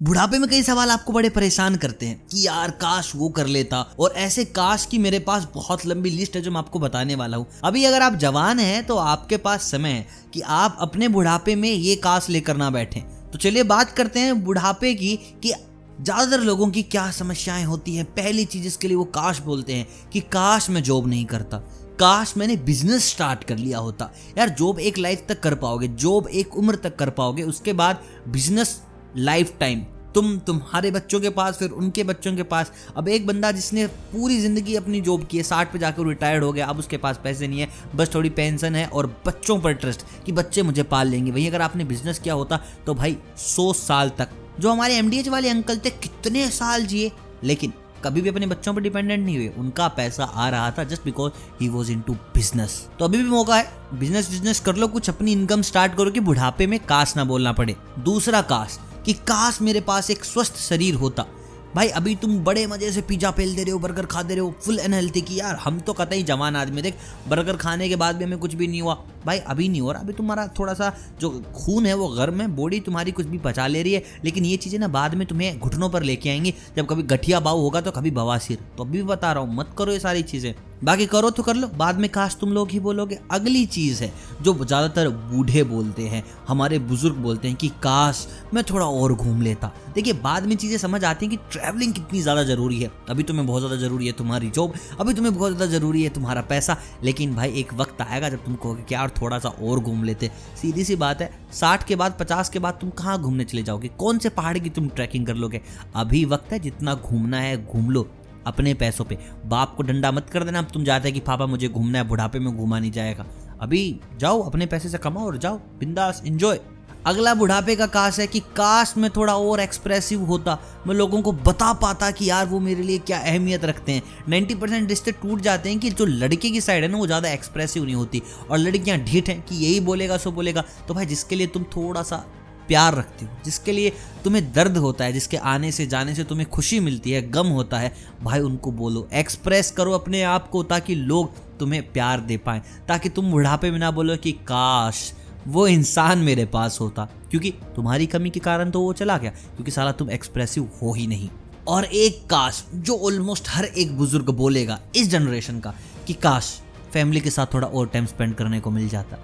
बुढ़ापे में कई सवाल आपको बड़े परेशान करते हैं कि यार काश वो कर लेता और ऐसे काश की मेरे पास बहुत लंबी लिस्ट है जो मैं आपको बताने वाला हूँ। अभी अगर आप जवान हैं तो आपके पास समय है कि आप अपने बुढ़ापे में ये काश लेकर ना बैठे। तो चलिए बात करते हैं बुढ़ापे की कि ज़्यादातर लोगों की क्या समस्याएँ होती है। पहली चीज़ इसके लिए वो काश बोलते हैं कि काश मैं जॉब नहीं करता। काश मैंने बिज़नेस स्टार्ट कर लिया होता। यार जॉब एक लाइफ तक कर पाओगे, जॉब एक उम्र तक कर पाओगे, उसके बाद बिज़नेस लाइफ टाइम तुम तुम्हारे बच्चों के पास, फिर उनके बच्चों के पास। अब एक बंदा जिसने पूरी ज़िंदगी अपनी जॉब की है, साठ पे जाकर रिटायर्ड हो गया, अब उसके पास पैसे नहीं है, बस थोड़ी पेंशन है और बच्चों पर ट्रस्ट कि बच्चे मुझे पाल लेंगे। वही अगर आपने बिज़नेस किया होता तो भाई सौ साल तक। जो हमारे एमडीएच वाले अंकल थे, कितने साल जिए। लेकिन कभी भी अपने बच्चों पर डिपेंडेंट नहीं हुए। उनका पैसा आ रहा था just because he was into business तो अभी भी मौका है। बिज़नेस बिज़नेस कर लो, कुछ अपनी इनकम स्टार्ट करो कि बुढ़ापे में काश ना बोलना पड़े। दूसरा काश कि काश मेरे पास एक स्वस्थ शरीर होता। भाई, अभी तुम बड़े मज़े से पिज्जा पेल दे रहे हो, बर्गर खा दे रहे हो फुल अनहेल्थी की यार, हम तो कतई जवान आदमी देख, बर्गर खाने के बाद भी हमें कुछ भी नहीं हुआ। भाई, अभी नहीं हो रहा। अभी तुम्हारा थोड़ा सा जो खून है वो गर्म है बॉडी तुम्हारी कुछ भी पचा ले रही है। लेकिन ये चीज़ें ना बाद में तुम्हें घुटनों पर लेके आएँगी। जब कभी गठिया बाव होगा तो कभी बवासीर। तो अभी भी बता रहा हूँ, मत करो ये सारी चीज़ें। बाकी करो तो कर लो। बाद में काश तुम लोग ही बोलोगे। अगली चीज़ है, जो ज़्यादातर बूढ़े बोलते हैं, हमारे बुज़ुर्ग बोलते हैं कि काश मैं थोड़ा और घूम लेता। देखिए, बाद में चीज़ें समझ आती हैं कि ट्रैवलिंग कितनी ज़्यादा ज़रूरी है। अभी तुम्हें बहुत ज़्यादा ज़रूरी है तुम्हारी जॉब अभी तुम्हें बहुत ज़्यादा ज़रूरी है तुम्हारा पैसा। लेकिन भाई, एक वक्त आएगा जब तुम कहोगे कि यार थोड़ा सा और घूम लेते। सीधी सी बात है, साठ के बाद, पचास के बाद तुम कहाँ घूमने चले जाओगे? कौन से पहाड़ की तुम ट्रैकिंग कर लोगे? अभी वक्त है, जितना घूमना है, घूम लो। अपने पैसों पे। बाप को डंडा मत कर देना, अब तुम जाते कि पापा मुझे घूमना है, बुढ़ापे में घुमा नहीं जाएगा। अभी जाओ, अपने पैसे से कमाओ और जाओ, बिंदास एंजॉय अगला बुढ़ापे का काश है कि काश में थोड़ा और एक्सप्रेसिव होता। मैं लोगों को बता पाता कि यार वो मेरे लिए क्या अहमियत रखते हैं। 90 परसेंट रिश्ते टूट जाते हैं कि जो लड़के की साइड है ना, वो ज़्यादा एक्सप्रेसिव नहीं होती। और लड़कियाँ ढीठ हैं कि यही बोलेगा, सो बोलेगा। तो भाई जिसके लिए तुम थोड़ा सा प्यार रखते हो, जिसके लिए तुम्हें दर्द होता है, जिसके आने से जाने से तुम्हें खुशी मिलती है, गम होता है, भाई उनको बोलो, एक्सप्रेस करो अपने आप को ताकि लोग तुम्हें प्यार दे पाए, ताकि तुम बुढ़ापे में ना बोलो कि काश वो इंसान मेरे पास होता, क्योंकि तुम्हारी कमी के कारण तो वो चला गया, क्योंकि साला तुम एक्सप्रेसिव हो ही नहीं। और एक काश जो ऑलमोस्ट हर एक बुज़ुर्ग बोलेगा इस जनरेशन का कि काश फैमिली के साथ थोड़ा और टाइम स्पेंड करने को मिल जाता।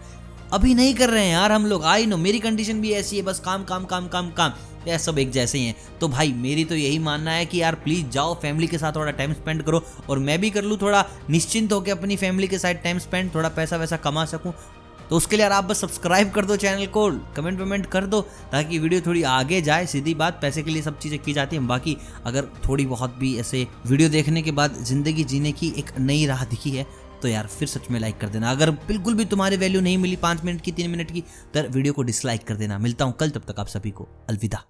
अभी नहीं कर रहे हैं यार हम लोग। आई नो मेरी कंडीशन भी ऐसी है, बस काम काम काम काम काम। यह सब एक जैसे ही हैं। तो भाई, मेरी तो यही मानना है कि यार प्लीज़ जाओ फैमिली के साथ थोड़ा टाइम स्पेंड करो। और मैं भी कर लूँ थोड़ा निश्चिंत होकर अपनी फैमिली के साथ टाइम स्पेंड थोड़ा पैसा वैसा कमा सकूँ। तो उसके लिए आप बस सब्सक्राइब कर दो चैनल को कमेंट वमेंट कर दो, ताकि वीडियो थोड़ी आगे जाए, सीधी बात, पैसे के लिए सब चीज़ें की जाती हैं। बाकी अगर थोड़ी बहुत भी ऐसे वीडियो देखने के बाद ज़िंदगी जीने की एक नई राह दिखी है तो यार फिर सच में लाइक कर देना। अगर बिल्कुल भी तुम्हारी वैल्यू नहीं मिली पाँच मिनट की, तीन मिनट की तो वीडियो को डिसलाइक कर देना। मिलता हूँ कल, तब तक आप सभी को अलविदा।